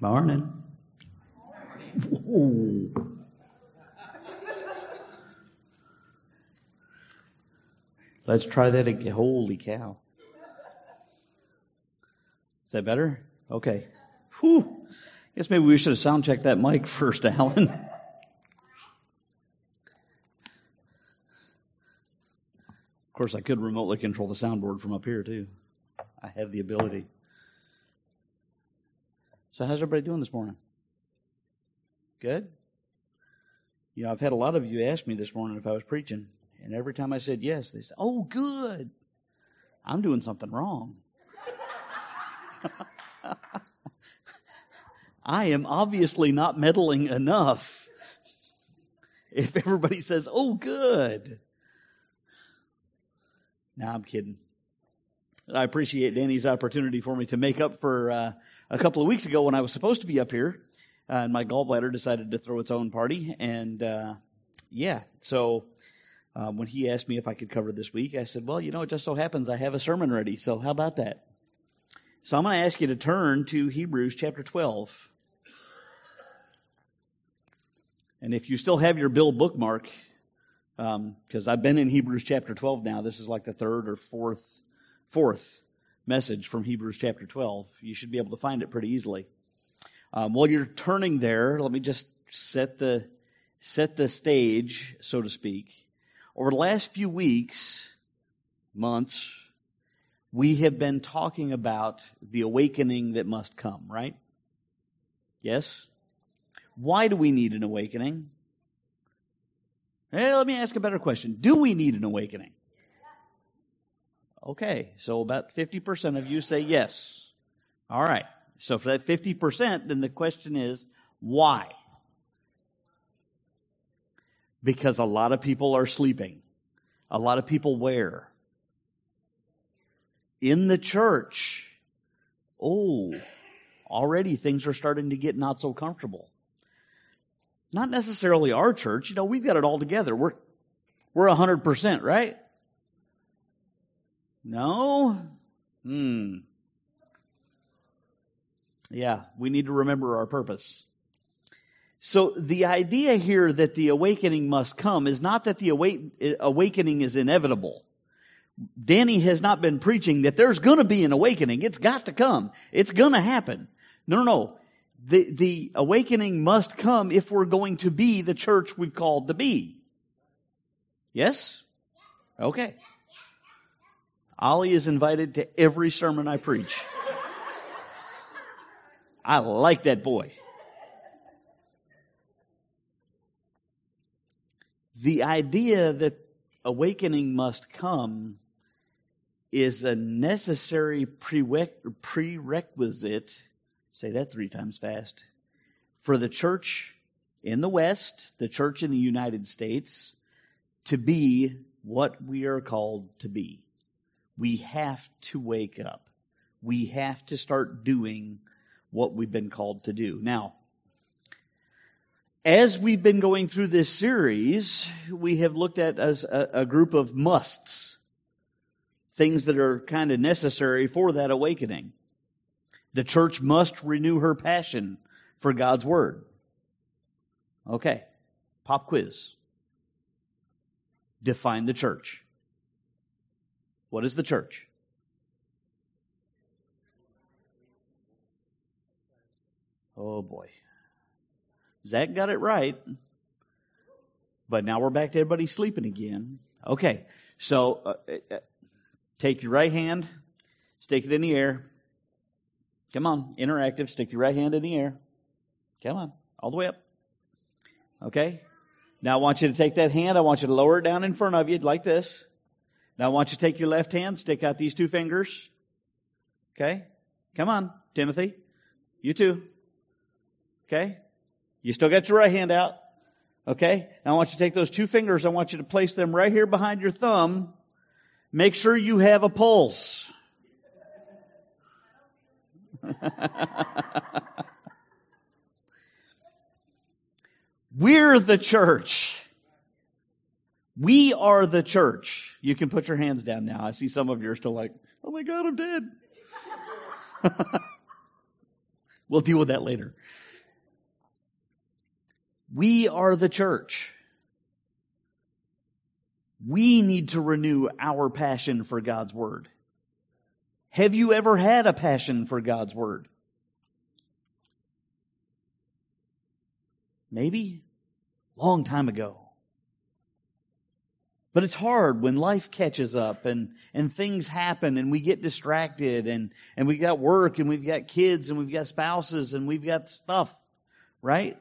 Morning. Let's try that again. Holy cow. Is that better? Okay. Whew. Guess maybe we should have sound checked that mic first, Alan. Of course, I could remotely control the soundboard from up here, too. I have the ability. So, how's everybody doing this morning? Good? You know, I've had a lot of you ask me this morning if I was preaching, and every time I said yes, they said, Oh, good. I'm doing something wrong. I am obviously not meddling enough. If everybody says, Oh, good. Now I'm kidding. I appreciate Danny's opportunity for me to make up for uh, a couple of weeks ago when I was supposed to be up here, uh, and my gallbladder decided to throw its own party. And uh, yeah, so uh, when he asked me if I could cover this week, I said, "Well, you know, it just so happens I have a sermon ready. So how about that?" So I'm going to ask you to turn to Hebrews chapter 12. And if you still have your Bill bookmark, because um, I've been in Hebrews chapter 12 now, this is like the third or fourth fourth message from Hebrews chapter 12. You should be able to find it pretty easily. Um, while you're turning there, let me just set the set the stage, so to speak. Over the last few weeks, months, we have been talking about the awakening that must come, right? Yes? Why do we need an awakening? Hey, let me ask a better question. Do we need an awakening? Okay, so about 50% of you say yes. All right. So for that 50%, then the question is, why? Because a lot of people are sleeping. A lot of people where? In the church. Oh, already things are starting to get not so comfortable. Not necessarily our church. You know, we've got it all together. We're, we're 100%, right? No? Hmm. Yeah, we need to remember our purpose. So the idea here that the awakening must come is not that the awakening is inevitable. Danny has not been preaching that there's gonna be an awakening. It's got to come. It's gonna happen. No, no, no. The, the awakening must come if we're going to be the church we've called to be. Yes? Okay. Ollie is invited to every sermon I preach. I like that boy. The idea that awakening must come is a necessary prerequisite, say that three times fast, for the church in the West, the church in the United States, to be what we are called to be we have to wake up. We have to start doing what we've been called to do. Now, as we've been going through this series, we have looked at as a, a group of musts, things that are kind of necessary for that awakening. The church must renew her passion for God's word. Okay, pop quiz. Define the church. What is the church? Oh boy. Zach got it right. But now we're back to everybody sleeping again. Okay. So, uh, uh, uh, take your right hand, stick it in the air. Come on, interactive. Stick your right hand in the air. Come on, all the way up. Okay. Now I want you to take that hand. I want you to lower it down in front of you like this. Now I want you to take your left hand, stick out these two fingers. Okay? Come on, Timothy. You too. Okay? You still got your right hand out. Okay? Now I want you to take those two fingers, I want you to place them right here behind your thumb. Make sure you have a pulse. We're the church. We are the church. You can put your hands down now. I see some of you are still like, oh my God, I'm dead. We'll deal with that later. We are the church. We need to renew our passion for God's Word. Have you ever had a passion for God's Word? Maybe. Long time ago. But it's hard when life catches up and, and things happen and we get distracted and, and we got work and we've got kids and we've got spouses and we've got stuff, right?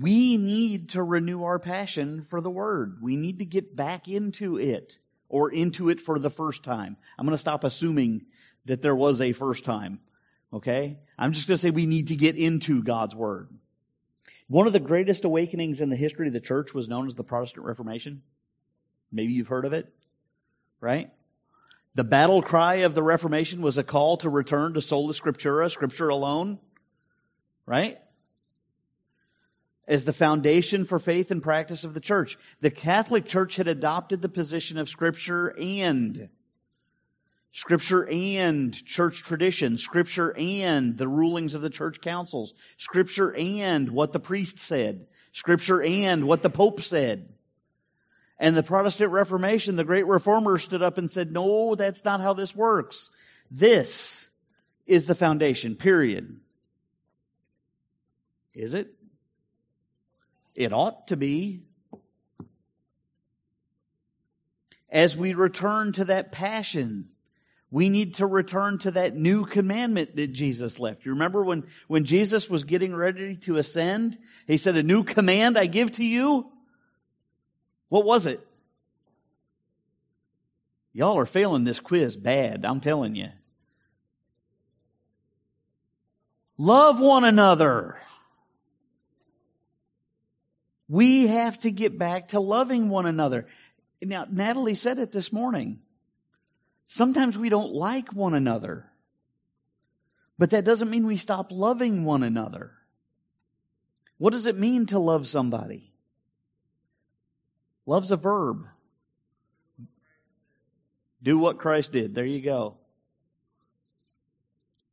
We need to renew our passion for the word. We need to get back into it or into it for the first time. I'm going to stop assuming that there was a first time. Okay? I'm just going to say we need to get into God's word. One of the greatest awakenings in the history of the church was known as the Protestant Reformation. Maybe you've heard of it, right? The battle cry of the Reformation was a call to return to sola scriptura, scripture alone, right? As the foundation for faith and practice of the church. The Catholic Church had adopted the position of scripture and Scripture and church tradition, Scripture and the rulings of the church councils, Scripture and what the priest said, Scripture and what the Pope said. And the Protestant Reformation, the great reformers stood up and said, no, that's not how this works. This is the foundation, period. Is it? It ought to be. As we return to that passion, we need to return to that new commandment that Jesus left. You remember when, when Jesus was getting ready to ascend? He said, a new command I give to you. What was it? Y'all are failing this quiz bad, I'm telling you. Love one another. We have to get back to loving one another. Now, Natalie said it this morning. Sometimes we don't like one another. But that doesn't mean we stop loving one another. What does it mean to love somebody? Love's a verb. Do what Christ did. There you go.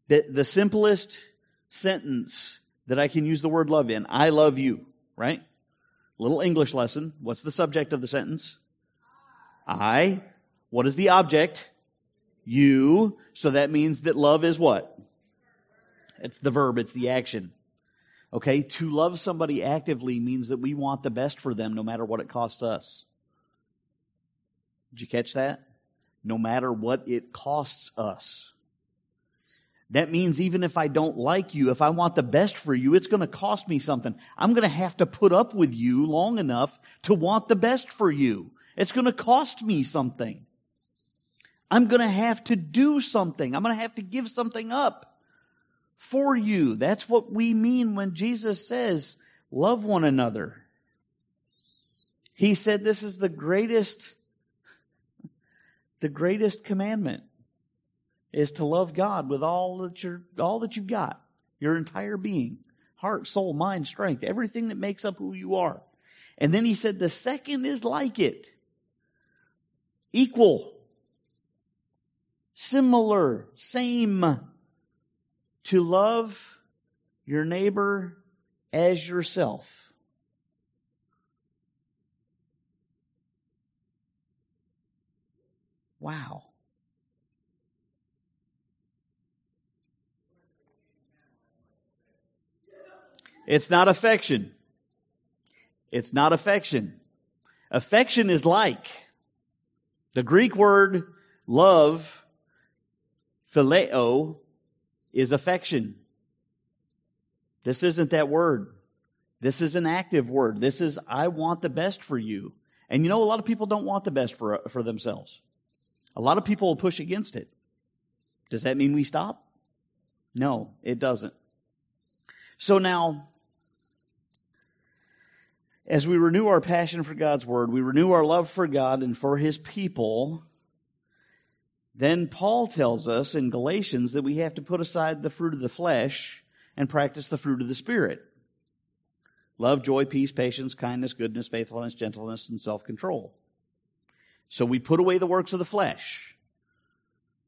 The, the simplest sentence that I can use the word love in, I love you, right? Little English lesson. What's the subject of the sentence? I. What is the object? You. So that means that love is what? It's the verb, it's the action. Okay, to love somebody actively means that we want the best for them no matter what it costs us. Did you catch that? No matter what it costs us. That means even if I don't like you, if I want the best for you, it's going to cost me something. I'm going to have to put up with you long enough to want the best for you. It's going to cost me something. I'm going to have to do something. I'm going to have to give something up for you. That's what we mean when Jesus says, love one another. He said this is the greatest, the greatest commandment is to love God with all that you're, all that you've got, your entire being, heart, soul, mind, strength, everything that makes up who you are. And then he said the second is like it. Equal. Similar. Same to love your neighbor as yourself. Wow. It's not affection. It's not affection. Affection is like. The Greek word love, phileo, is affection. This isn't that word. This is an active word. This is, I want the best for you. And you know, a lot of people don't want the best for, for themselves. A lot of people will push against it. Does that mean we stop? No, it doesn't. So now, as we renew our passion for God's Word, we renew our love for God and for His people, then Paul tells us in Galatians that we have to put aside the fruit of the flesh and practice the fruit of the Spirit. Love, joy, peace, patience, kindness, goodness, faithfulness, gentleness, and self-control. So we put away the works of the flesh.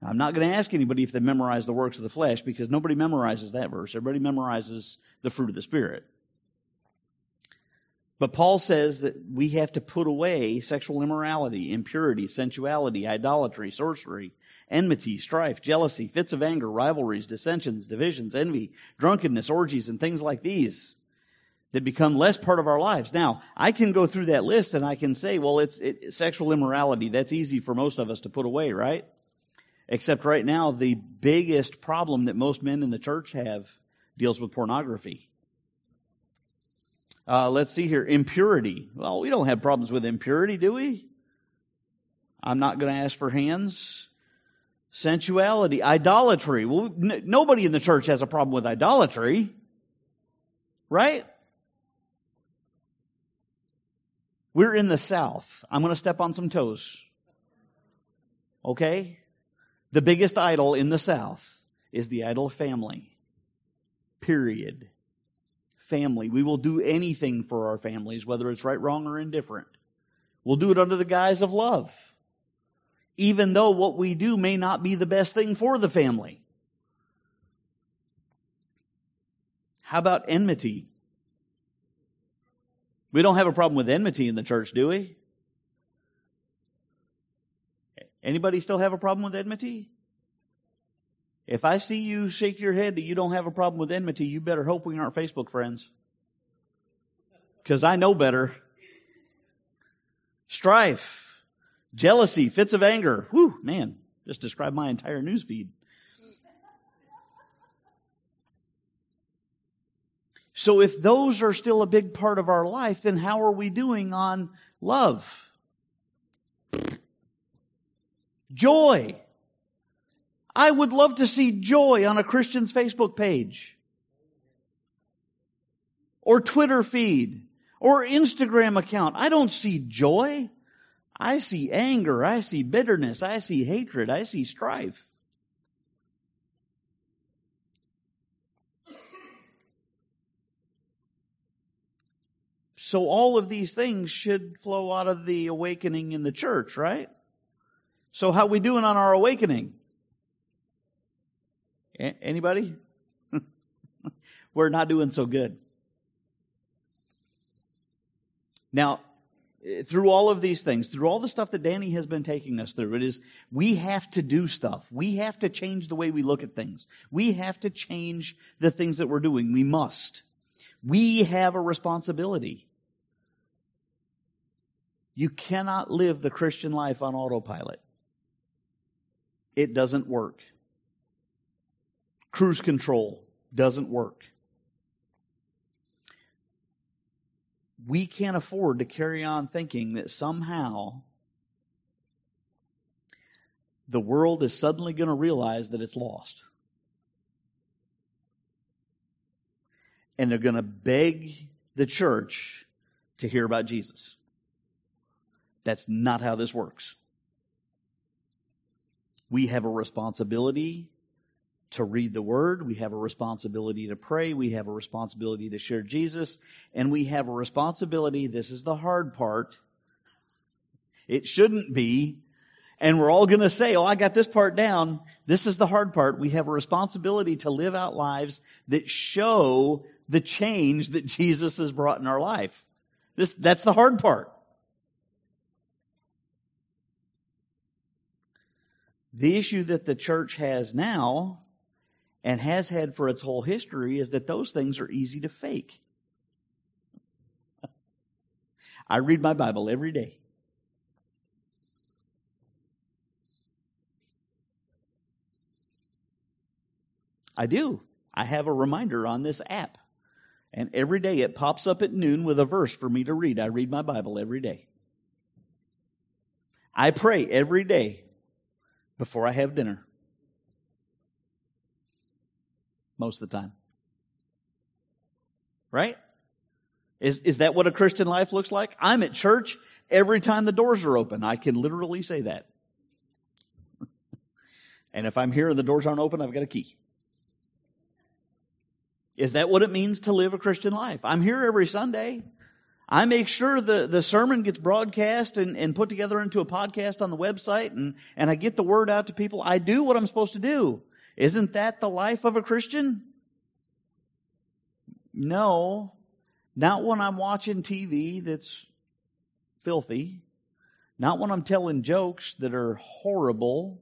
I'm not going to ask anybody if they memorize the works of the flesh because nobody memorizes that verse. Everybody memorizes the fruit of the Spirit. But Paul says that we have to put away sexual immorality, impurity, sensuality, idolatry, sorcery, enmity, strife, jealousy, fits of anger, rivalries, dissensions, divisions, envy, drunkenness, orgies, and things like these that become less part of our lives. Now, I can go through that list and I can say, well, it's it, sexual immorality. That's easy for most of us to put away, right? Except right now, the biggest problem that most men in the church have deals with pornography. Uh, let's see here. Impurity. Well, we don't have problems with impurity, do we? I'm not going to ask for hands. Sensuality, idolatry. Well, n- nobody in the church has a problem with idolatry. Right? We're in the South. I'm going to step on some toes. Okay? The biggest idol in the South is the idol family. Period family. We will do anything for our families, whether it's right, wrong, or indifferent. We'll do it under the guise of love. Even though what we do may not be the best thing for the family. How about enmity? We don't have a problem with enmity in the church, do we? Anybody still have a problem with enmity? If I see you shake your head that you don't have a problem with enmity, you better hope we aren't Facebook friends. Because I know better. Strife, jealousy, fits of anger. Whew, man, just described my entire news feed. So if those are still a big part of our life, then how are we doing on love? Joy. I would love to see joy on a Christian's Facebook page or Twitter feed or Instagram account. I don't see joy. I see anger. I see bitterness. I see hatred. I see strife. So all of these things should flow out of the awakening in the church, right? So how we doing on our awakening? Anybody? We're not doing so good. Now, eh, through all of these things, through all the stuff that Danny has been taking us through, it is, we have to do stuff. We have to change the way we look at things. We have to change the things that we're doing. We must. We have a responsibility. You cannot live the Christian life on autopilot. It doesn't work cruise control doesn't work. We can't afford to carry on thinking that somehow the world is suddenly going to realize that it's lost. And they're going to beg the church to hear about Jesus. That's not how this works. We have a responsibility to read the word. We have a responsibility to pray. We have a responsibility to share Jesus. And we have a responsibility. This is the hard part. It shouldn't be. And we're all going to say, Oh, I got this part down. This is the hard part. We have a responsibility to live out lives that show the change that Jesus has brought in our life. This, that's the hard part. The issue that the church has now and has had for its whole history is that those things are easy to fake. I read my Bible every day. I do. I have a reminder on this app. And every day it pops up at noon with a verse for me to read. I read my Bible every day. I pray every day before I have dinner most of the time. Right? Is, is that what a Christian life looks like? I'm at church every time the doors are open. I can literally say that. and if I'm here and the doors aren't open, I've got a key. Is that what it means to live a Christian life? I'm here every Sunday. I make sure the, the sermon gets broadcast and, and put together into a podcast on the website and, and I get the word out to people. I do what I'm supposed to do. Isn't that the life of a Christian? No, not when I'm watching TV that's filthy. Not when I'm telling jokes that are horrible.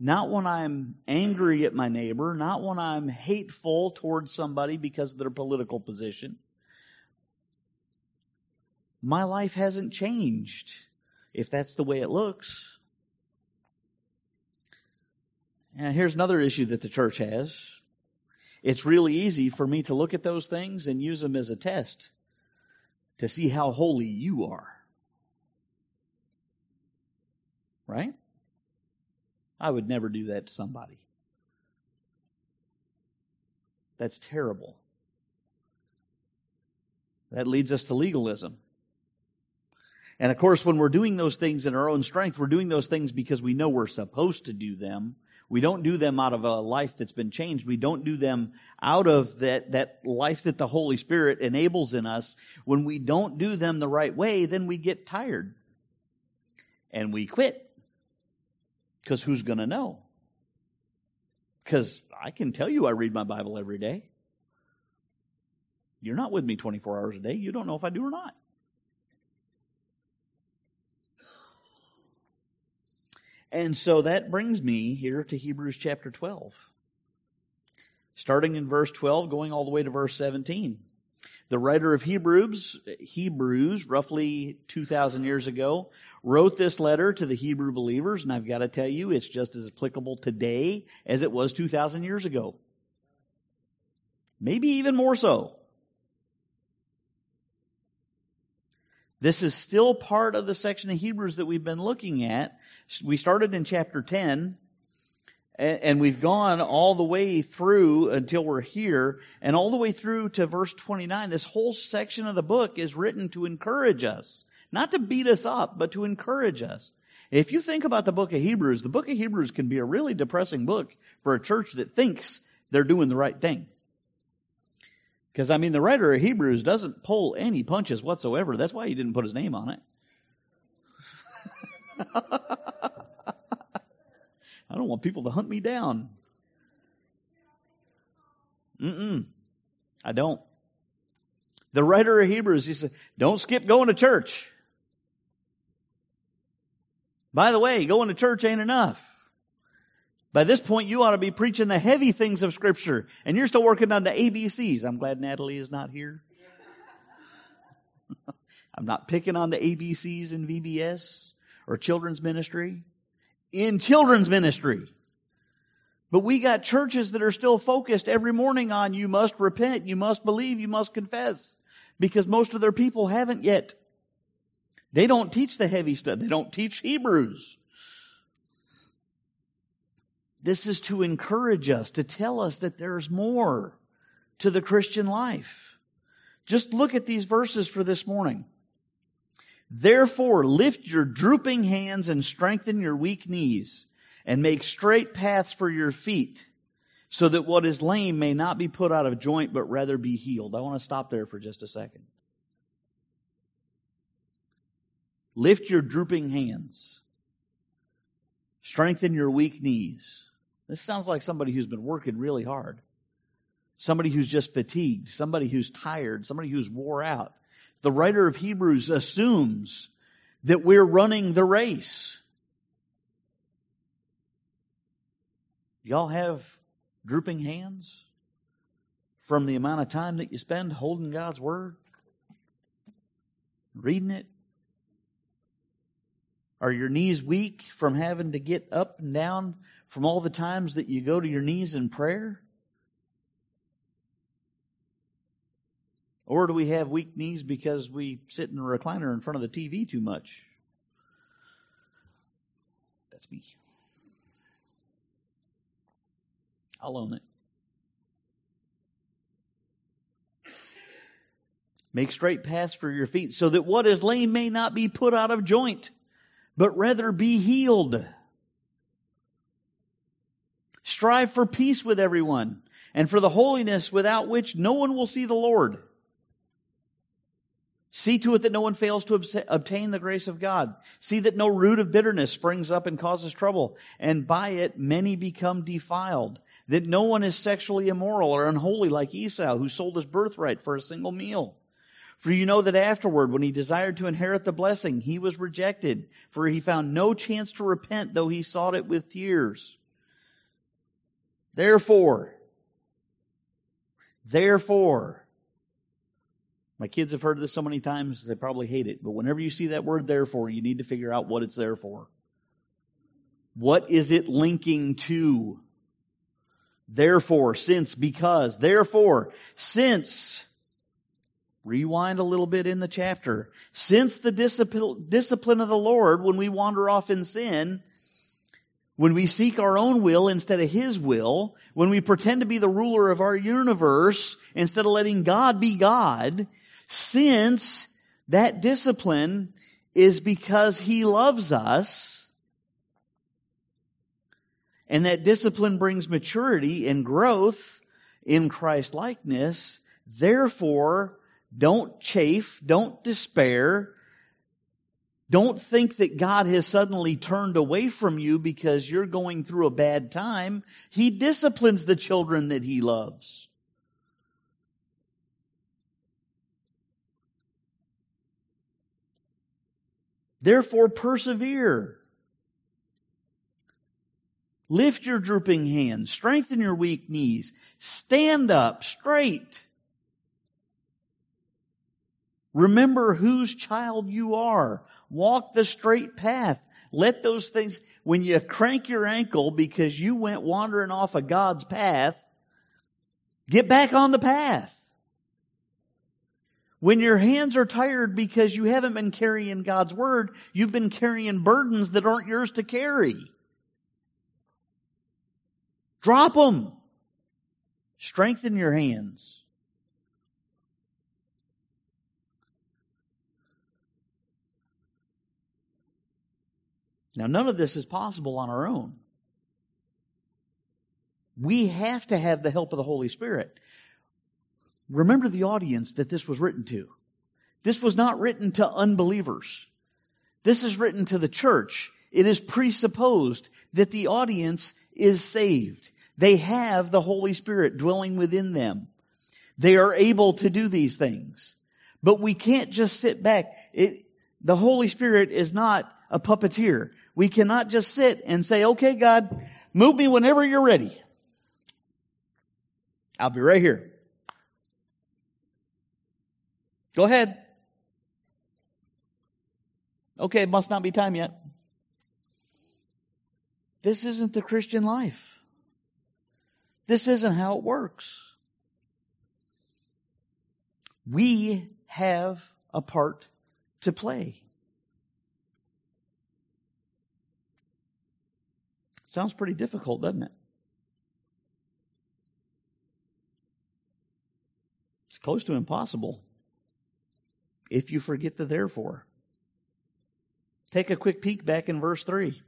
Not when I'm angry at my neighbor. Not when I'm hateful towards somebody because of their political position. My life hasn't changed if that's the way it looks. And here's another issue that the church has. It's really easy for me to look at those things and use them as a test to see how holy you are. Right? I would never do that to somebody. That's terrible. That leads us to legalism. And of course, when we're doing those things in our own strength, we're doing those things because we know we're supposed to do them. We don't do them out of a life that's been changed. We don't do them out of that, that life that the Holy Spirit enables in us. When we don't do them the right way, then we get tired and we quit. Because who's going to know? Because I can tell you I read my Bible every day. You're not with me 24 hours a day. You don't know if I do or not. And so that brings me here to Hebrews chapter 12. Starting in verse 12, going all the way to verse 17. The writer of Hebrews, Hebrews, roughly 2,000 years ago, wrote this letter to the Hebrew believers, and I've got to tell you, it's just as applicable today as it was 2,000 years ago. Maybe even more so. This is still part of the section of Hebrews that we've been looking at. We started in chapter 10, and we've gone all the way through until we're here, and all the way through to verse 29. This whole section of the book is written to encourage us, not to beat us up, but to encourage us. If you think about the book of Hebrews, the book of Hebrews can be a really depressing book for a church that thinks they're doing the right thing. Because, I mean, the writer of Hebrews doesn't pull any punches whatsoever. That's why he didn't put his name on it. I don't want people to hunt me down. Mm-mm. I don't. The writer of Hebrews, he said, don't skip going to church. By the way, going to church ain't enough. By this point, you ought to be preaching the heavy things of scripture and you're still working on the ABCs. I'm glad Natalie is not here. I'm not picking on the ABCs in VBS or children's ministry. In children's ministry. But we got churches that are still focused every morning on you must repent, you must believe, you must confess. Because most of their people haven't yet. They don't teach the heavy stuff. They don't teach Hebrews. This is to encourage us, to tell us that there's more to the Christian life. Just look at these verses for this morning. Therefore, lift your drooping hands and strengthen your weak knees and make straight paths for your feet so that what is lame may not be put out of joint, but rather be healed. I want to stop there for just a second. Lift your drooping hands. Strengthen your weak knees. This sounds like somebody who's been working really hard. Somebody who's just fatigued, somebody who's tired, somebody who's wore out. The writer of Hebrews assumes that we're running the race. Y'all have drooping hands from the amount of time that you spend holding God's Word? Reading it? Are your knees weak from having to get up and down from all the times that you go to your knees in prayer? Or do we have weak knees because we sit in a recliner in front of the TV too much? That's me. I'll own it. Make straight paths for your feet so that what is lame may not be put out of joint, but rather be healed. Strive for peace with everyone and for the holiness without which no one will see the Lord. See to it that no one fails to obtain the grace of God. See that no root of bitterness springs up and causes trouble, and by it many become defiled. That no one is sexually immoral or unholy like Esau, who sold his birthright for a single meal. For you know that afterward, when he desired to inherit the blessing, he was rejected, for he found no chance to repent, though he sought it with tears. Therefore, therefore, my kids have heard this so many times, they probably hate it. But whenever you see that word therefore, you need to figure out what it's there for. What is it linking to? Therefore, since, because, therefore, since, rewind a little bit in the chapter, since the discipline of the Lord, when we wander off in sin, when we seek our own will instead of His will, when we pretend to be the ruler of our universe instead of letting God be God, since that discipline is because he loves us, and that discipline brings maturity and growth in Christ likeness, therefore, don't chafe, don't despair, don't think that God has suddenly turned away from you because you're going through a bad time. He disciplines the children that he loves. Therefore persevere. Lift your drooping hands. Strengthen your weak knees. Stand up straight. Remember whose child you are. Walk the straight path. Let those things, when you crank your ankle because you went wandering off of God's path, get back on the path. When your hands are tired because you haven't been carrying God's word, you've been carrying burdens that aren't yours to carry. Drop them. Strengthen your hands. Now, none of this is possible on our own. We have to have the help of the Holy Spirit. Remember the audience that this was written to. This was not written to unbelievers. This is written to the church. It is presupposed that the audience is saved. They have the Holy Spirit dwelling within them. They are able to do these things. But we can't just sit back. It, the Holy Spirit is not a puppeteer. We cannot just sit and say, okay, God, move me whenever you're ready. I'll be right here. Go ahead. Okay, it must not be time yet. This isn't the Christian life. This isn't how it works. We have a part to play. Sounds pretty difficult, doesn't it? It's close to impossible if you forget the therefore. Take a quick peek back in verse 3.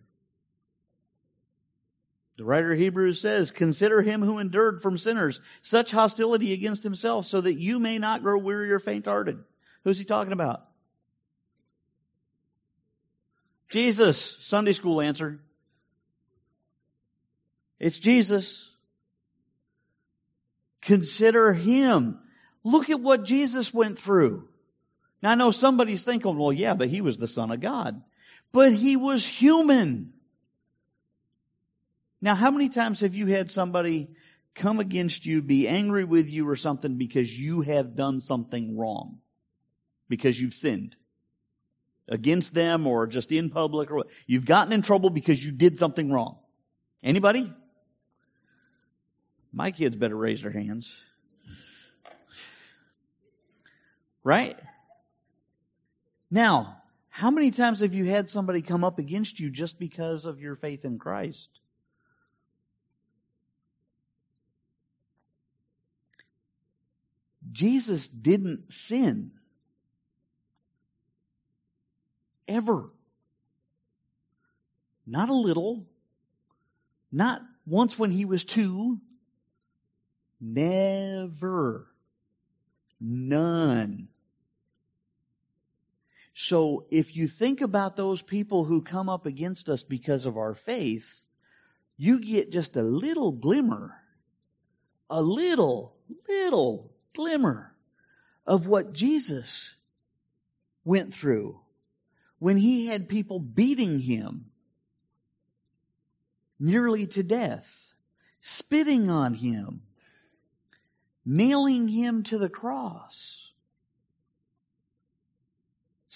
The writer of Hebrews says, Consider him who endured from sinners such hostility against himself so that you may not grow weary or faint hearted. Who's he talking about? Jesus, Sunday school answer. It's Jesus. Consider him. Look at what Jesus went through. Now I know somebody's thinking, well, yeah, but he was the son of God. But he was human. Now, how many times have you had somebody come against you, be angry with you or something because you have done something wrong? Because you've sinned against them or just in public or what you've gotten in trouble because you did something wrong. Anybody? My kids better raise their hands. Right? Now, how many times have you had somebody come up against you just because of your faith in Christ? Jesus didn't sin. Ever. Not a little. Not once when he was two. Never. None. So if you think about those people who come up against us because of our faith, you get just a little glimmer, a little, little glimmer of what Jesus went through when he had people beating him nearly to death, spitting on him, nailing him to the cross.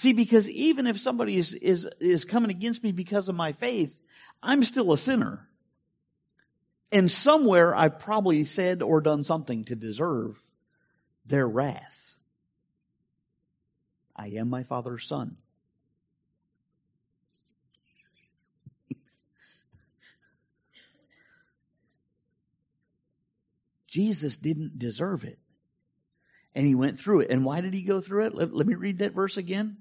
See, because even if somebody is, is, is coming against me because of my faith, I'm still a sinner. And somewhere I've probably said or done something to deserve their wrath. I am my father's son. Jesus didn't deserve it. And he went through it. And why did he go through it? Let, let, me read that verse again.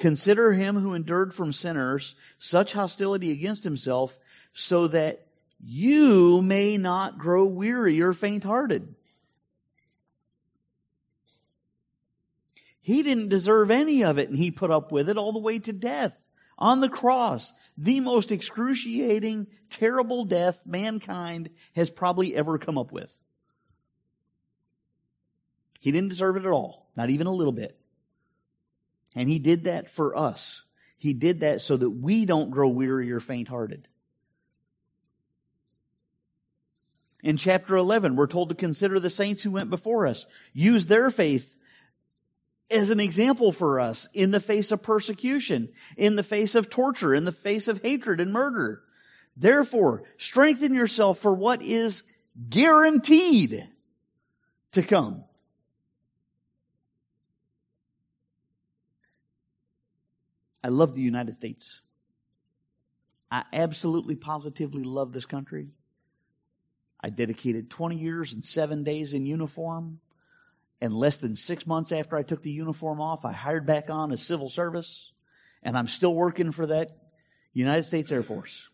Consider him who endured from sinners such hostility against himself so that you may not grow weary or faint hearted. He didn't deserve any of it and he put up with it all the way to death on the cross. The most excruciating, terrible death mankind has probably ever come up with. He didn't deserve it at all, not even a little bit. And he did that for us. He did that so that we don't grow weary or faint hearted. In chapter 11, we're told to consider the saints who went before us. Use their faith as an example for us in the face of persecution, in the face of torture, in the face of hatred and murder. Therefore, strengthen yourself for what is guaranteed to come. I love the United States. I absolutely positively love this country. I dedicated 20 years and seven days in uniform. And less than six months after I took the uniform off, I hired back on as civil service. And I'm still working for that United States Air Force.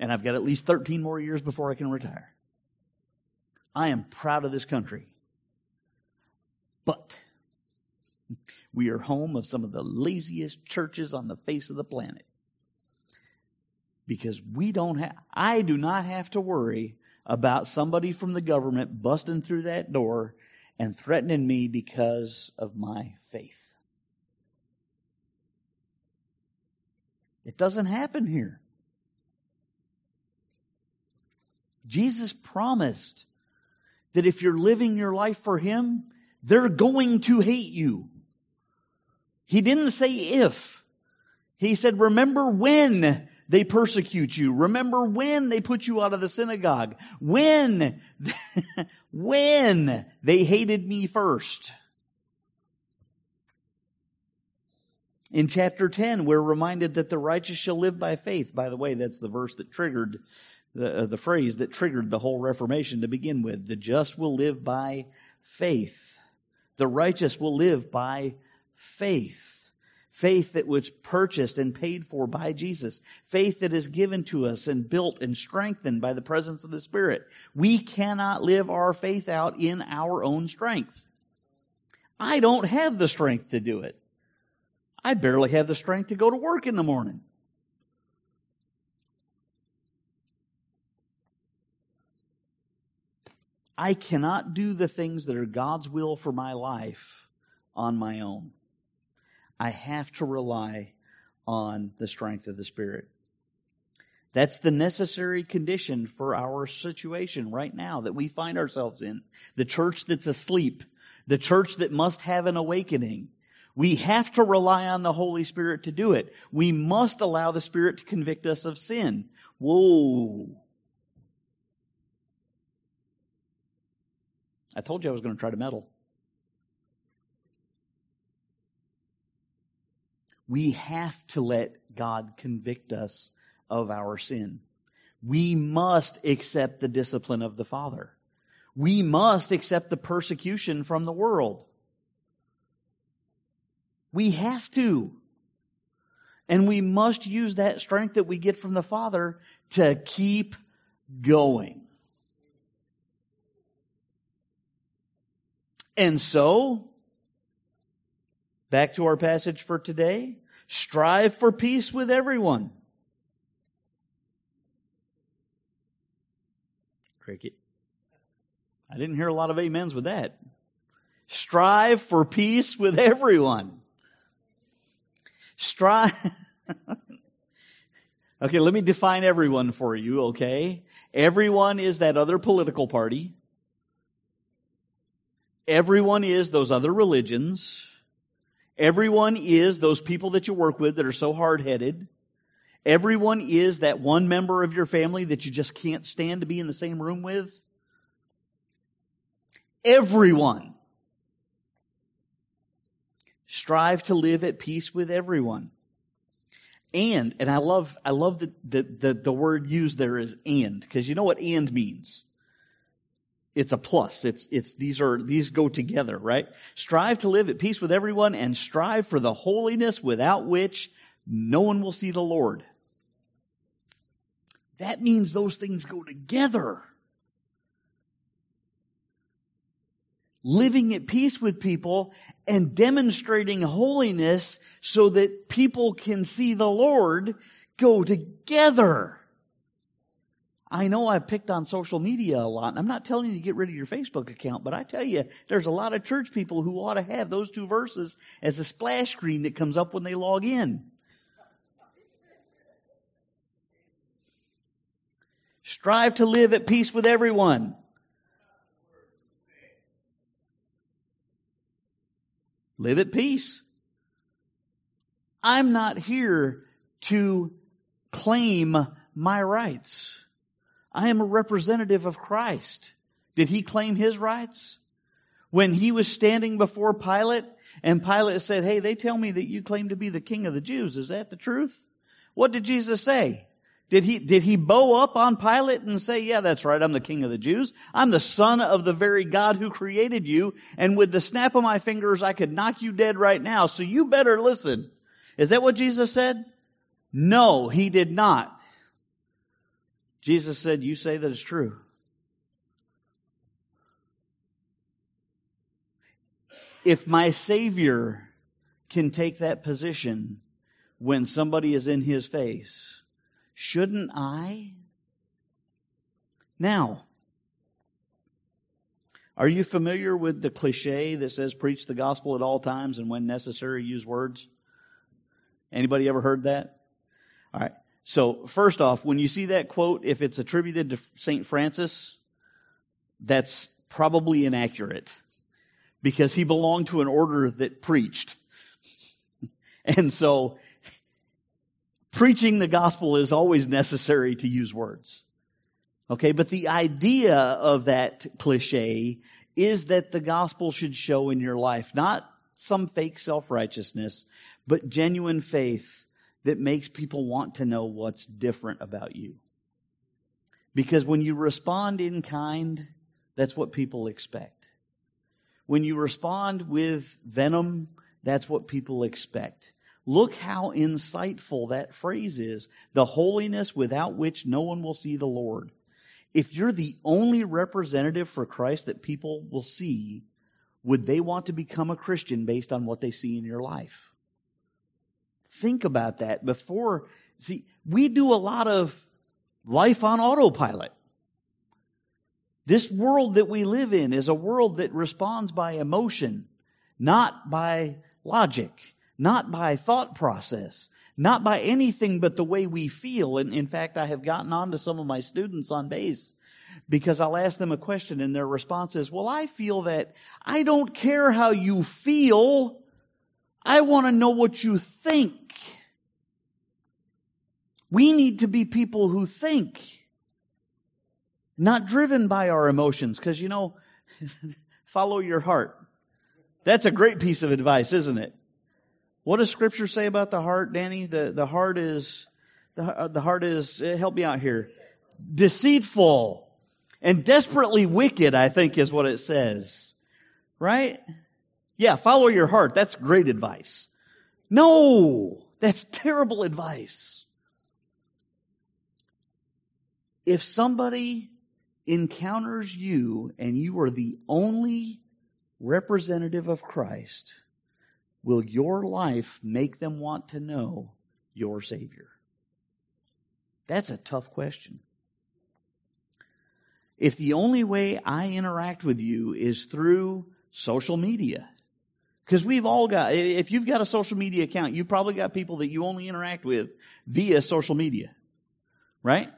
And I've got at least 13 more years before I can retire. I am proud of this country. But we are home of some of the laziest churches on the face of the planet. Because we don't have, I do not have to worry about somebody from the government busting through that door and threatening me because of my faith. It doesn't happen here. Jesus promised that if you're living your life for Him, they're going to hate you. He didn't say if. He said, remember when they persecute you. Remember when they put you out of the synagogue. When, when they hated me first. In chapter 10, we're reminded that the righteous shall live by faith. By the way, that's the verse that triggered the, uh, the phrase that triggered the whole Reformation to begin with. The just will live by faith. The righteous will live by faith. Faith that was purchased and paid for by Jesus. Faith that is given to us and built and strengthened by the presence of the Spirit. We cannot live our faith out in our own strength. I don't have the strength to do it. I barely have the strength to go to work in the morning. I cannot do the things that are God's will for my life on my own. I have to rely on the strength of the Spirit. That's the necessary condition for our situation right now that we find ourselves in. The church that's asleep. The church that must have an awakening. We have to rely on the Holy Spirit to do it. We must allow the Spirit to convict us of sin. Whoa. I told you I was going to try to meddle. We have to let God convict us of our sin. We must accept the discipline of the Father. We must accept the persecution from the world. We have to. And we must use that strength that we get from the Father to keep going. And so, Back to our passage for today. Strive for peace with everyone. Cricket. I didn't hear a lot of amens with that. Strive for peace with everyone. Strive. okay, let me define everyone for you, okay? Everyone is that other political party. Everyone is those other religions. Everyone is those people that you work with that are so hard headed. Everyone is that one member of your family that you just can't stand to be in the same room with. Everyone. Strive to live at peace with everyone. And, and I love, I love that the, the, the word used there is and, because you know what and means it's a plus. It's, it's, these are, these go together, right? Strive to live at peace with everyone and strive for the holiness without which no one will see the Lord. That means those things go together. Living at peace with people and demonstrating holiness so that people can see the Lord go together. I know I've picked on social media a lot, and I'm not telling you to get rid of your Facebook account, but I tell you, there's a lot of church people who ought to have those two verses as a splash screen that comes up when they log in. Strive to live at peace with everyone. Live at peace. I'm not here to claim my rights. I am a representative of Christ. Did he claim his rights? When he was standing before Pilate and Pilate said, Hey, they tell me that you claim to be the king of the Jews. Is that the truth? What did Jesus say? Did he, did he bow up on Pilate and say, yeah, that's right. I'm the king of the Jews. I'm the son of the very God who created you. And with the snap of my fingers, I could knock you dead right now. So you better listen. Is that what Jesus said? No, he did not. Jesus said, You say that it's true. If my Savior can take that position when somebody is in his face, shouldn't I? Now, are you familiar with the cliche that says preach the gospel at all times and when necessary use words? Anybody ever heard that? All right. So first off, when you see that quote, if it's attributed to St. Francis, that's probably inaccurate because he belonged to an order that preached. and so preaching the gospel is always necessary to use words. Okay, but the idea of that cliche is that the gospel should show in your life, not some fake self-righteousness, but genuine faith that makes people want to know what's different about you. Because when you respond in kind, that's what people expect. When you respond with venom, that's what people expect. Look how insightful that phrase is. The holiness without which no one will see the Lord. If you're the only representative for Christ that people will see, would they want to become a Christian based on what they see in your life? Think about that before. See, we do a lot of life on autopilot. This world that we live in is a world that responds by emotion, not by logic, not by thought process, not by anything but the way we feel. And in fact, I have gotten on to some of my students on base because I'll ask them a question and their response is, well, I feel that I don't care how you feel. I want to know what you think. We need to be people who think, not driven by our emotions. Cause you know, follow your heart. That's a great piece of advice, isn't it? What does scripture say about the heart, Danny? The, the heart is, the, the heart is, eh, help me out here, deceitful and desperately wicked, I think is what it says. Right? Yeah, follow your heart. That's great advice. No, that's terrible advice. If somebody encounters you and you are the only representative of Christ, will your life make them want to know your Savior? That's a tough question. If the only way I interact with you is through social media, because we've all got, if you've got a social media account, you've probably got people that you only interact with via social media, right?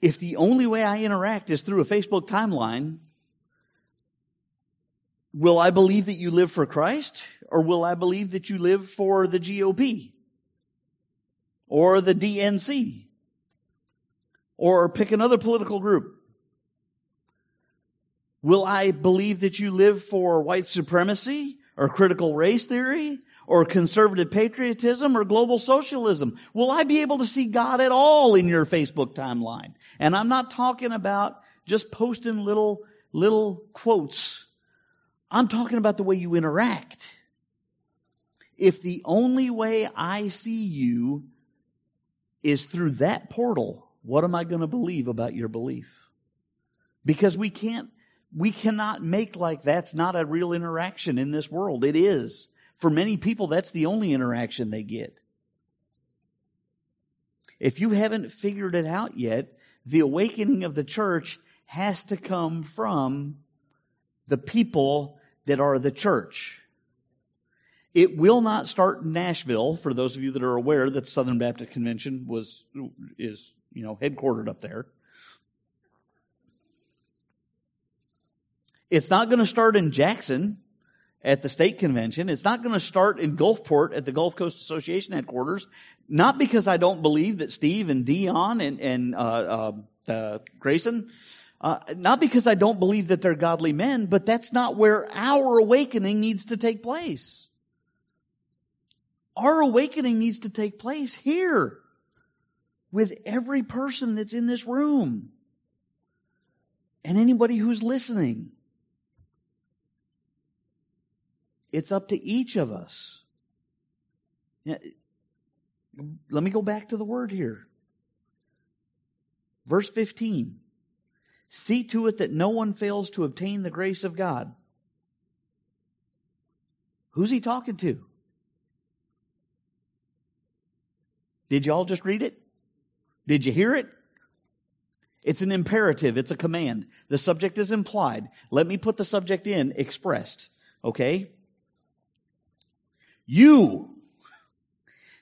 If the only way I interact is through a Facebook timeline, will I believe that you live for Christ or will I believe that you live for the GOP or the DNC or pick another political group? Will I believe that you live for white supremacy or critical race theory or conservative patriotism or global socialism? Will I be able to see God at all in your Facebook timeline? And I'm not talking about just posting little, little quotes. I'm talking about the way you interact. If the only way I see you is through that portal, what am I going to believe about your belief? Because we can't we cannot make like that's not a real interaction in this world. It is. For many people, that's the only interaction they get. If you haven't figured it out yet, the awakening of the church has to come from the people that are the church. It will not start in Nashville, for those of you that are aware that Southern Baptist Convention was, is, you know, headquartered up there. It's not going to start in Jackson at the state convention. It's not going to start in Gulfport at the Gulf Coast Association headquarters. Not because I don't believe that Steve and Dion and, and uh, uh, uh, Grayson, uh, not because I don't believe that they're godly men, but that's not where our awakening needs to take place. Our awakening needs to take place here with every person that's in this room and anybody who's listening. It's up to each of us. Let me go back to the word here. Verse 15. See to it that no one fails to obtain the grace of God. Who's he talking to? Did y'all just read it? Did you hear it? It's an imperative. It's a command. The subject is implied. Let me put the subject in expressed. Okay? You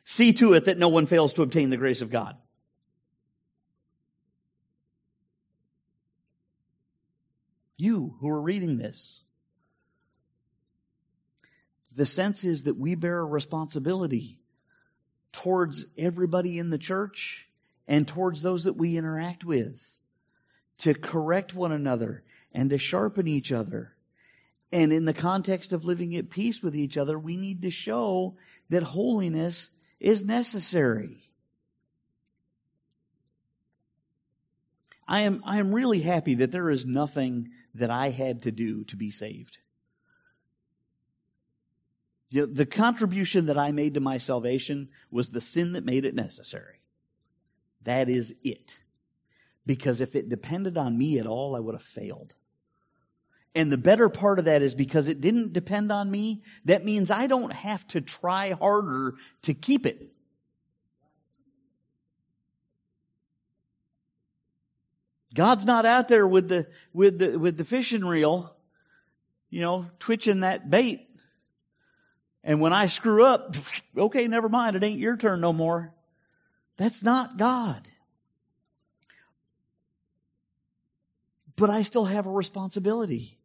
see to it that no one fails to obtain the grace of God. You who are reading this. The sense is that we bear a responsibility towards everybody in the church and towards those that we interact with to correct one another and to sharpen each other and in the context of living at peace with each other, we need to show that holiness is necessary. I am, I am really happy that there is nothing that I had to do to be saved. The contribution that I made to my salvation was the sin that made it necessary. That is it. Because if it depended on me at all, I would have failed. And the better part of that is because it didn't depend on me, that means I don't have to try harder to keep it. God's not out there with the, with the, with the fishing reel, you know, twitching that bait. And when I screw up, okay, never mind, it ain't your turn no more. That's not God. But I still have a responsibility.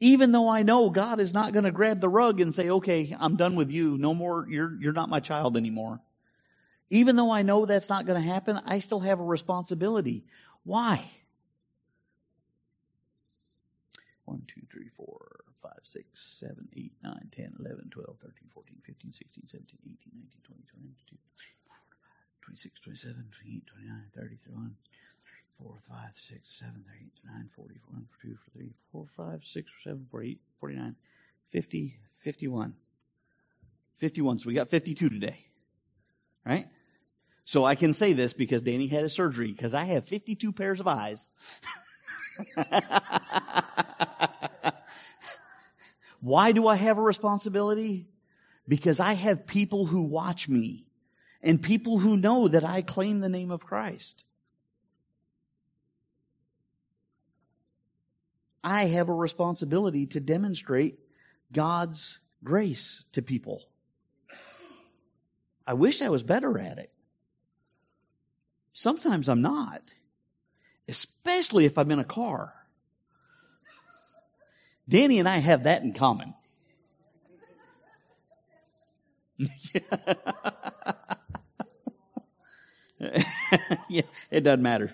Even though I know God is not going to grab the rug and say, okay, I'm done with you. No more, you're, you're not my child anymore. Even though I know that's not going to happen, I still have a responsibility. Why? 1, 2, 3, 4, 5, 6, 7, 8, 9, 10, 11, 12, 13, 14, 15, 16, 17, 18, 19, 20, 21, 22, 26, 27, 28, 29, 30, 31. 4, 5, 6, 7, 8, 9, 40, 1, 2, 3, 4, 5, 6, 7, 48, 49, 50, 51. 51. So we got 52 today. Right? So I can say this because Danny had a surgery because I have 52 pairs of eyes. Why do I have a responsibility? Because I have people who watch me and people who know that I claim the name of Christ. I have a responsibility to demonstrate God's grace to people. I wish I was better at it. Sometimes I'm not, especially if I'm in a car. Danny and I have that in common. yeah, it doesn't matter.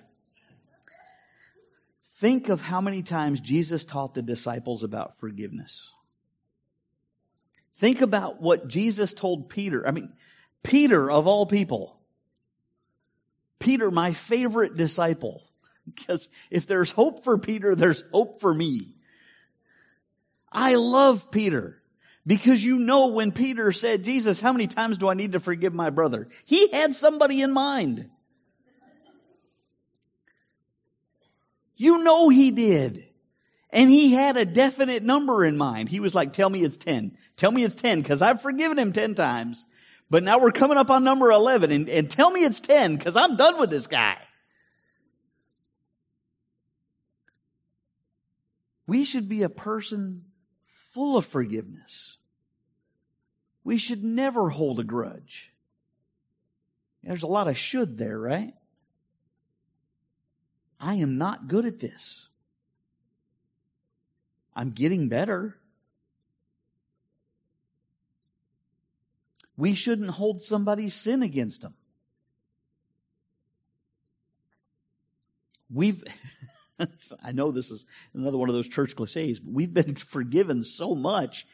Think of how many times Jesus taught the disciples about forgiveness. Think about what Jesus told Peter. I mean, Peter of all people. Peter, my favorite disciple. Because if there's hope for Peter, there's hope for me. I love Peter. Because you know when Peter said, Jesus, how many times do I need to forgive my brother? He had somebody in mind. You know he did. And he had a definite number in mind. He was like, tell me it's 10. Tell me it's 10 because I've forgiven him 10 times. But now we're coming up on number 11 and, and tell me it's 10 because I'm done with this guy. We should be a person full of forgiveness. We should never hold a grudge. There's a lot of should there, right? I am not good at this. I'm getting better. We shouldn't hold somebody's sin against them. We've, I know this is another one of those church cliches, but we've been forgiven so much.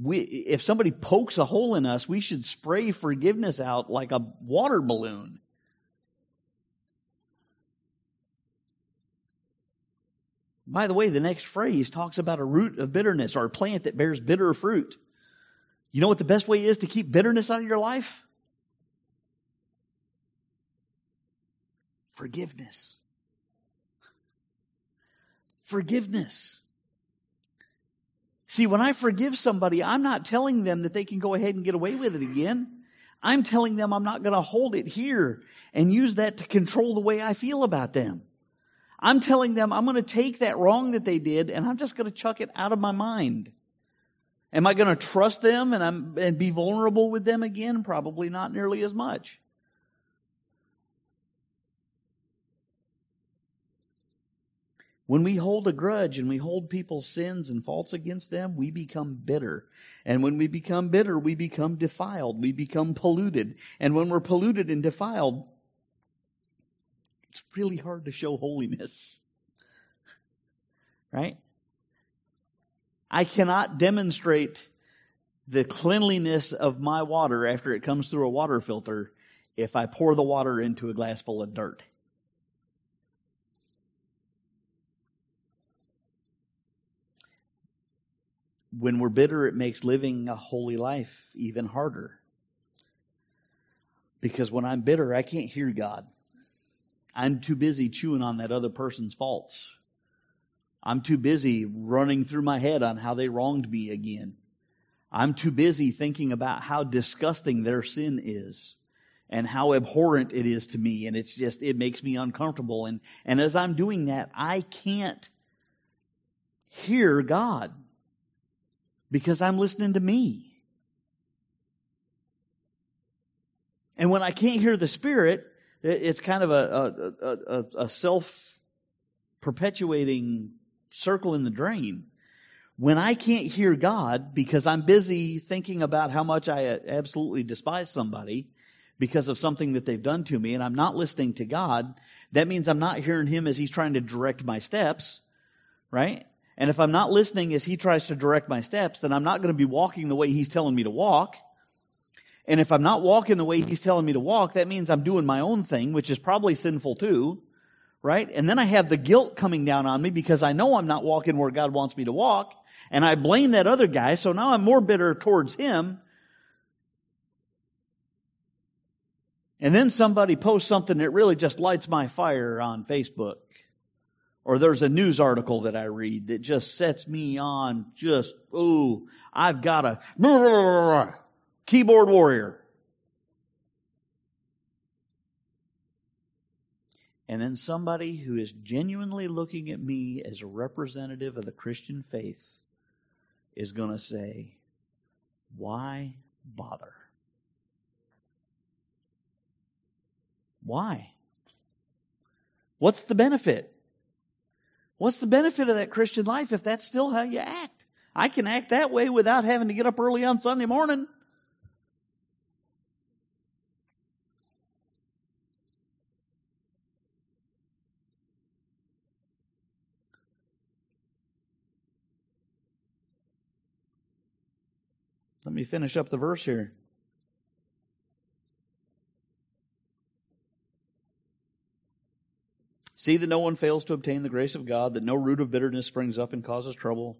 We, if somebody pokes a hole in us, we should spray forgiveness out like a water balloon. By the way, the next phrase talks about a root of bitterness or a plant that bears bitter fruit. You know what the best way is to keep bitterness out of your life? Forgiveness. Forgiveness. See, when I forgive somebody, I'm not telling them that they can go ahead and get away with it again. I'm telling them I'm not going to hold it here and use that to control the way I feel about them. I'm telling them I'm going to take that wrong that they did and I'm just going to chuck it out of my mind. Am I going to trust them and, I'm, and be vulnerable with them again? Probably not nearly as much. When we hold a grudge and we hold people's sins and faults against them, we become bitter. And when we become bitter, we become defiled. We become polluted. And when we're polluted and defiled, really hard to show holiness. Right? I cannot demonstrate the cleanliness of my water after it comes through a water filter if I pour the water into a glass full of dirt. When we're bitter, it makes living a holy life even harder. Because when I'm bitter, I can't hear God. I'm too busy chewing on that other person's faults. I'm too busy running through my head on how they wronged me again. I'm too busy thinking about how disgusting their sin is and how abhorrent it is to me. And it's just, it makes me uncomfortable. And, and as I'm doing that, I can't hear God because I'm listening to me. And when I can't hear the Spirit, it's kind of a, a, a, a self perpetuating circle in the drain. When I can't hear God because I'm busy thinking about how much I absolutely despise somebody because of something that they've done to me and I'm not listening to God, that means I'm not hearing Him as He's trying to direct my steps, right? And if I'm not listening as He tries to direct my steps, then I'm not going to be walking the way He's telling me to walk. And if I'm not walking the way He's telling me to walk, that means I'm doing my own thing, which is probably sinful too right? And then I have the guilt coming down on me because I know I'm not walking where God wants me to walk. And I blame that other guy. So now I'm more bitter towards him. And then somebody posts something that really just lights my fire on Facebook Or there's a news article that I read that just sets me on just, ooh, I've got a keyboard warrior. And then somebody who is genuinely looking at me as a representative of the Christian faith is going to say, why bother? Why? What's the benefit? What's the benefit of that Christian life if that's still how you act? I can act that way without having to get up early on Sunday morning. Me finish up the verse here. See that no one fails to obtain the grace of God, that no root of bitterness springs up and causes trouble,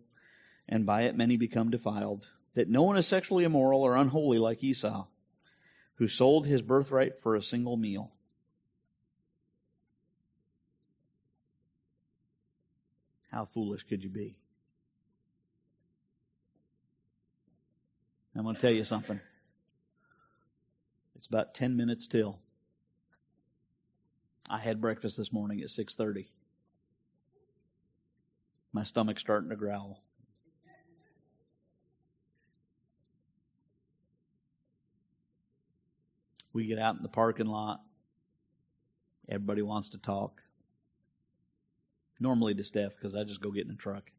and by it many become defiled, that no one is sexually immoral or unholy like Esau, who sold his birthright for a single meal. How foolish could you be? I'm going to tell you something. It's about 10 minutes till. I had breakfast this morning at 6:30. My stomach's starting to growl. We get out in the parking lot. Everybody wants to talk. Normally to Steph because I just go get in the truck.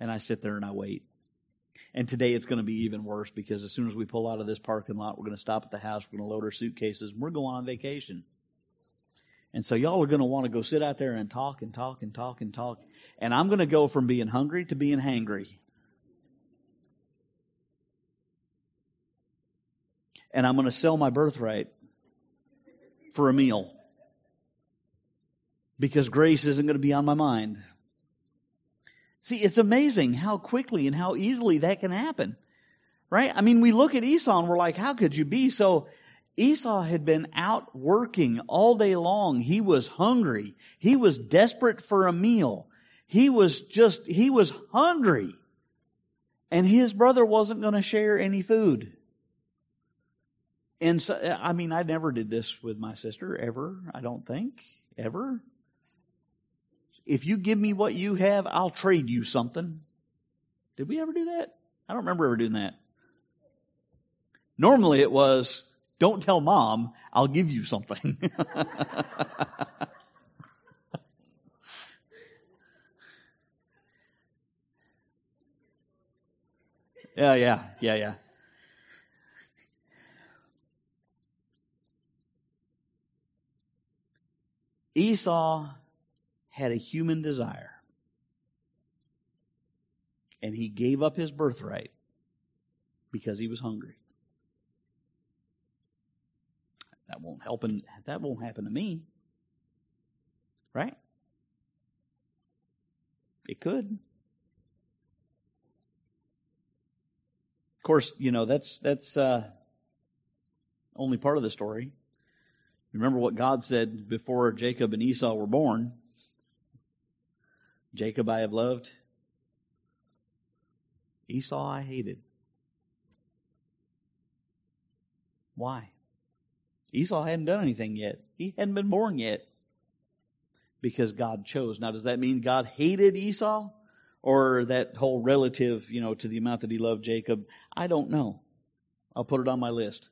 And I sit there and I wait. And today it's going to be even worse because as soon as we pull out of this parking lot, we're going to stop at the house, we're going to load our suitcases, and we're going on vacation. And so y'all are going to want to go sit out there and talk and talk and talk and talk. And I'm going to go from being hungry to being hangry. And I'm going to sell my birthright for a meal. Because grace isn't going to be on my mind. See, it's amazing how quickly and how easily that can happen. Right? I mean, we look at Esau and we're like, how could you be so Esau had been out working all day long. He was hungry. He was desperate for a meal. He was just, he was hungry. And his brother wasn't going to share any food. And so, I mean, I never did this with my sister ever. I don't think ever. If you give me what you have, I'll trade you something. Did we ever do that? I don't remember ever doing that. Normally it was, don't tell mom, I'll give you something. yeah, yeah, yeah, yeah. Esau had a human desire. And he gave up his birthright because he was hungry. That won't help and that won't happen to me. Right? It could. Of course, you know, that's that's uh, only part of the story. Remember what God said before Jacob and Esau were born. Jacob I have loved. Esau I hated. Why? Esau hadn't done anything yet. He hadn't been born yet because God chose. Now, does that mean God hated Esau or that whole relative, you know, to the amount that he loved Jacob? I don't know. I'll put it on my list.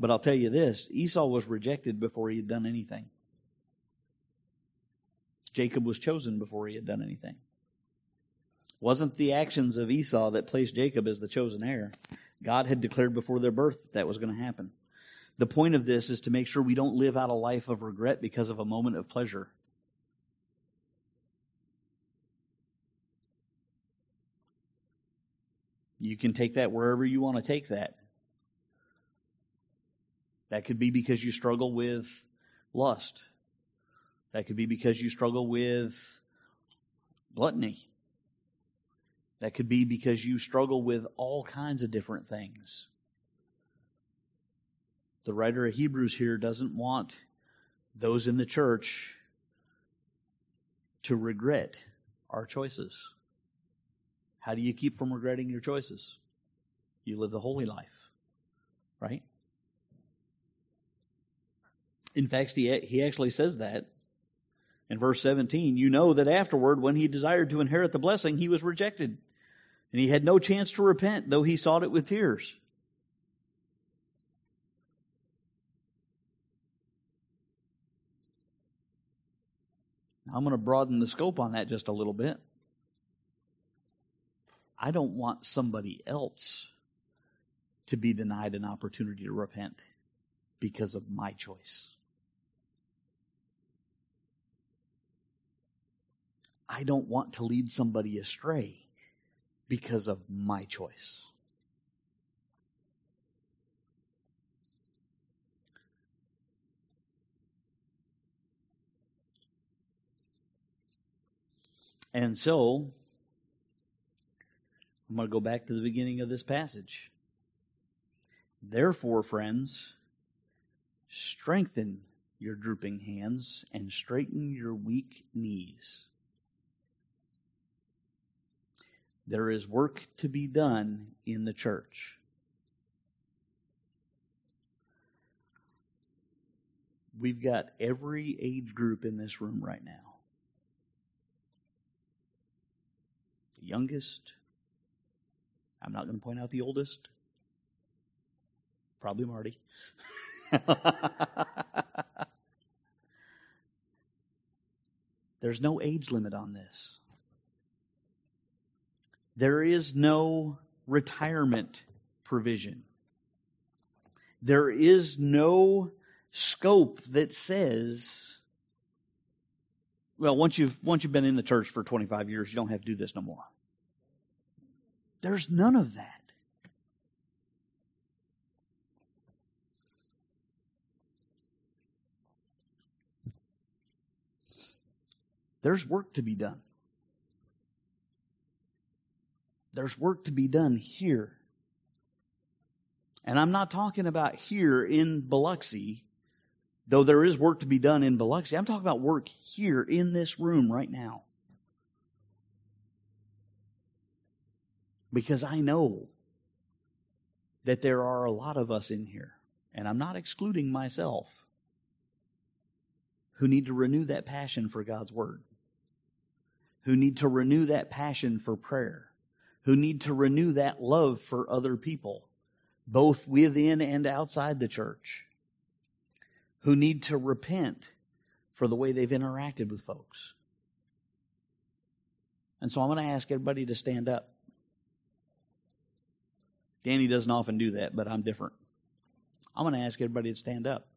But I'll tell you this Esau was rejected before he had done anything. Jacob was chosen before he had done anything wasn't the actions of Esau that placed Jacob as the chosen heir. God had declared before their birth that, that was going to happen. The point of this is to make sure we don't live out a life of regret because of a moment of pleasure. You can take that wherever you want to take that. That could be because you struggle with lust. That could be because you struggle with gluttony. That could be because you struggle with all kinds of different things. the writer of Hebrews here doesn't want those in the church to regret our choices. How do you keep from regretting your choices? You live the holy life, right? In fact, he, he actually says that in verse 17. You know that afterward, when he desired to inherit the blessing, he was rejected. And he had no chance to repent, though he sought it with tears. I'm going to broaden the scope on that just a little bit. I don't want somebody else to be denied an opportunity to repent because of my choice. I don't want to lead somebody astray because of my choice. And so, I'm going to go back to the beginning of this passage. Therefore, friends, strengthen your drooping hands and straighten your weak knees. There is work to be done in the church. We've got every age group in this room right now. The youngest, I'm not going to point out the oldest. Probably Marty. There's no age limit on this. There is no retirement provision. There is no scope that says, well, once you've, once you've been in the church for 25 years, you don't have to do this no more. There's none of that. There's work to be done. There's work to be done here. And I'm not talking about here in Biloxi, though there is work to be done in Biloxi. I'm talking about work here in this room right now. Because I know that there are a lot of us in here, and I'm not excluding myself, who need to renew that passion for God's Word, who need to renew that passion for prayer, who need to renew that love for other people, both within and outside the church, who need to repent for the way they've interacted with folks. And so I'm going to ask everybody to stand up. Danny doesn't often do that, but I'm different. I'm going to ask everybody to stand up.